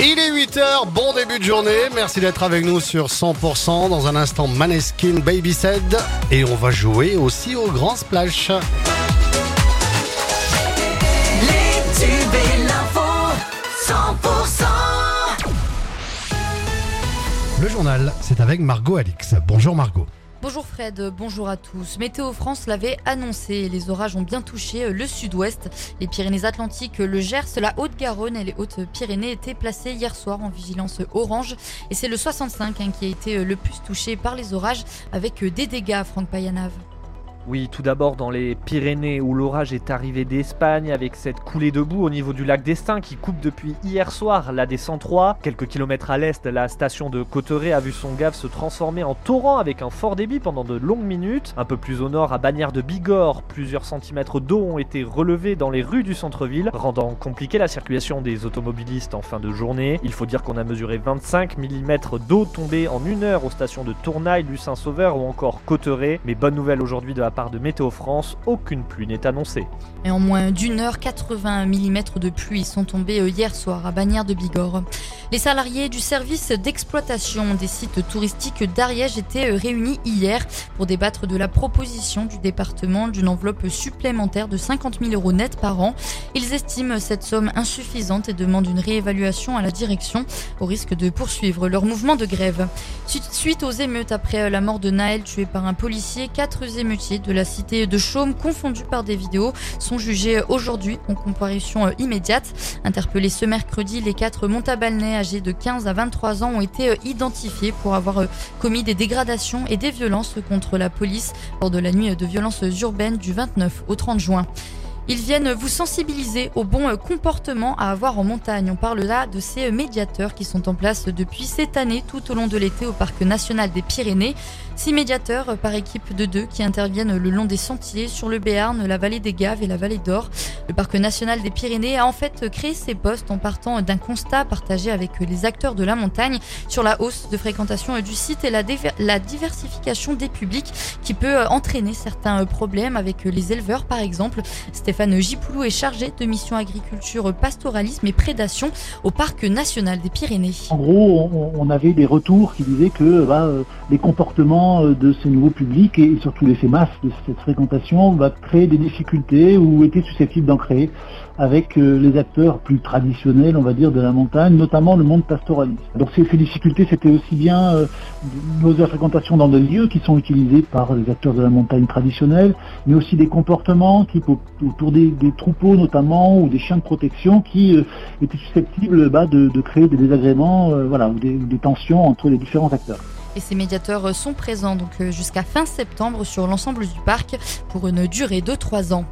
Il est 8h, bon début de journée. Merci d'être avec nous sur 100%. Dans un instant, Maneskin Baby Said. Et on va jouer aussi au Grand Splash. Les tubes et l'info, 100%. Le journal, c'est avec Margot Alix. Bonjour Margot. Bonjour Fred, bonjour à tous. Météo France l'avait annoncé, les orages ont bien touché le sud-ouest. Les Pyrénées-Atlantiques, le Gers, la Haute-Garonne et les Hautes-Pyrénées étaient placés hier soir en vigilance orange. Et c'est le 65 hein, qui a été le plus touché par les orages avec des dégâts, Franck Payanave. Oui, tout d'abord dans les Pyrénées où l'orage est arrivé d'Espagne avec cette coulée de boue au niveau du lac d'Estaing qui coupe depuis hier soir la D103. Quelques kilomètres à l'est, la station de Cotteret a vu son gave se transformer en torrent avec un fort débit pendant de longues minutes. Un peu plus au nord, à Bagnères de Bigorre, plusieurs centimètres d'eau ont été relevés dans les rues du centre-ville, rendant compliquée la circulation des automobilistes en fin de journée. Il faut dire qu'on a mesuré 25 mm d'eau tombée en une heure aux stations de Tournaille, Lucin-Sauveur ou encore Cotteret. Mais bonne nouvelle aujourd'hui de la part de Météo France, aucune pluie n'est annoncée. Et en moins d'une heure, 80 mm de pluie sont tombés euh, hier soir à Bagnères de Bigorre. Les salariés du service d'exploitation des sites touristiques d'Ariège étaient euh, réunis hier pour débattre de la proposition du département d'une enveloppe supplémentaire de 50 000 euros net par an. Ils estiment cette somme insuffisante et demandent une réévaluation à la direction au risque de poursuivre leur mouvement de grève. Suite aux émeutes après euh, la mort de Naël tué par un policier, quatre émeutiers de la cité de Chaume confondus par des vidéos sont jugés aujourd'hui en comparution euh, immédiate. Interpellés ce mercredi, les quatre Montabalnais âgés de 15 à 23 ans ont été euh, identifiés pour avoir euh, commis des dégradations et des violences contre la police lors de la nuit de violences urbaines du 29 au 30 juin. Ils viennent vous sensibiliser au bon comportement à avoir en montagne. On parle là de ces médiateurs qui sont en place depuis cette année tout au long de l'été au Parc national des Pyrénées. Six médiateurs par équipe de deux qui interviennent le long des sentiers sur le Béarn, la vallée des Gaves et la vallée d'Or. Le Parc national des Pyrénées a en fait créé ces postes en partant d'un constat partagé avec les acteurs de la montagne sur la hausse de fréquentation du site et la, diversification des publics qui peut entraîner certains problèmes avec les éleveurs par exemple. Gipoulou est chargé de mission agriculture, pastoralisme et prédation au Parc national des Pyrénées. En gros, on, avait des retours qui disaient que bah, les comportements de ces nouveaux publics et surtout l'effet masse de cette fréquentation va créer des difficultés ou était susceptible d'en créer avec les acteurs plus traditionnels, on va dire, de la montagne, notamment le monde pastoraliste. Donc ces, difficultés, c'était aussi bien euh, nos fréquentation dans des lieux qui sont utilisés par les acteurs de la montagne traditionnelle, mais aussi des comportements type des, troupeaux notamment ou des chiens de protection qui euh, étaient susceptibles bah, de, créer des désagréments euh, voilà, des, tensions entre les différents acteurs. Et ces médiateurs sont présents jusqu'à fin septembre sur l'ensemble du parc pour une durée de 3 ans.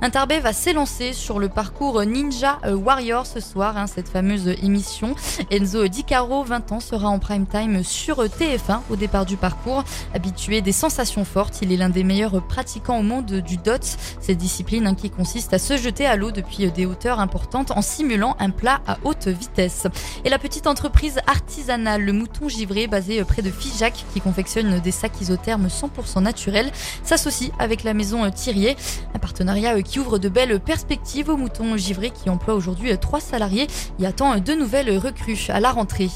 Interbay va s'élancer sur le parcours Ninja Warrior ce soir, hein, cette fameuse émission. Enzo Di Caro, 20 ans, sera en prime time sur TF1 au départ du parcours. Habitué des sensations fortes, il est l'un des meilleurs pratiquants au monde du DOT, cette discipline hein, qui consiste à se jeter à l'eau depuis des hauteurs importantes en simulant un plat à haute vitesse. Et la petite entreprise artisanale Le Mouton Givré, basée près de Figeac, qui confectionne des sacs isothermes 100% naturels, s'associe avec la maison Thirier, un partenariat qui ouvre de belles perspectives au mouton givré qui emploie aujourd'hui trois salariés et attend de nouvelles recrues à la rentrée.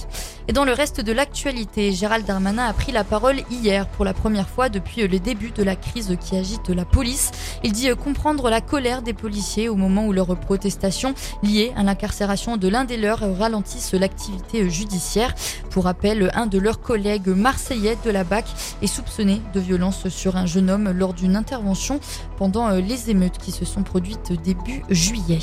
Et dans le reste de l'actualité, Gérald Darmanin a pris la parole hier pour la première fois depuis le début de la crise qui agite la police. Il dit comprendre la colère des policiers au moment où leurs protestations liées à l'incarcération de l'un des leurs ralentissent l'activité judiciaire. Pour rappel, un de leurs collègues marseillais de la BAC est soupçonné de violence sur un jeune homme lors d'une intervention pendant les émeutes qui sont produites début juillet.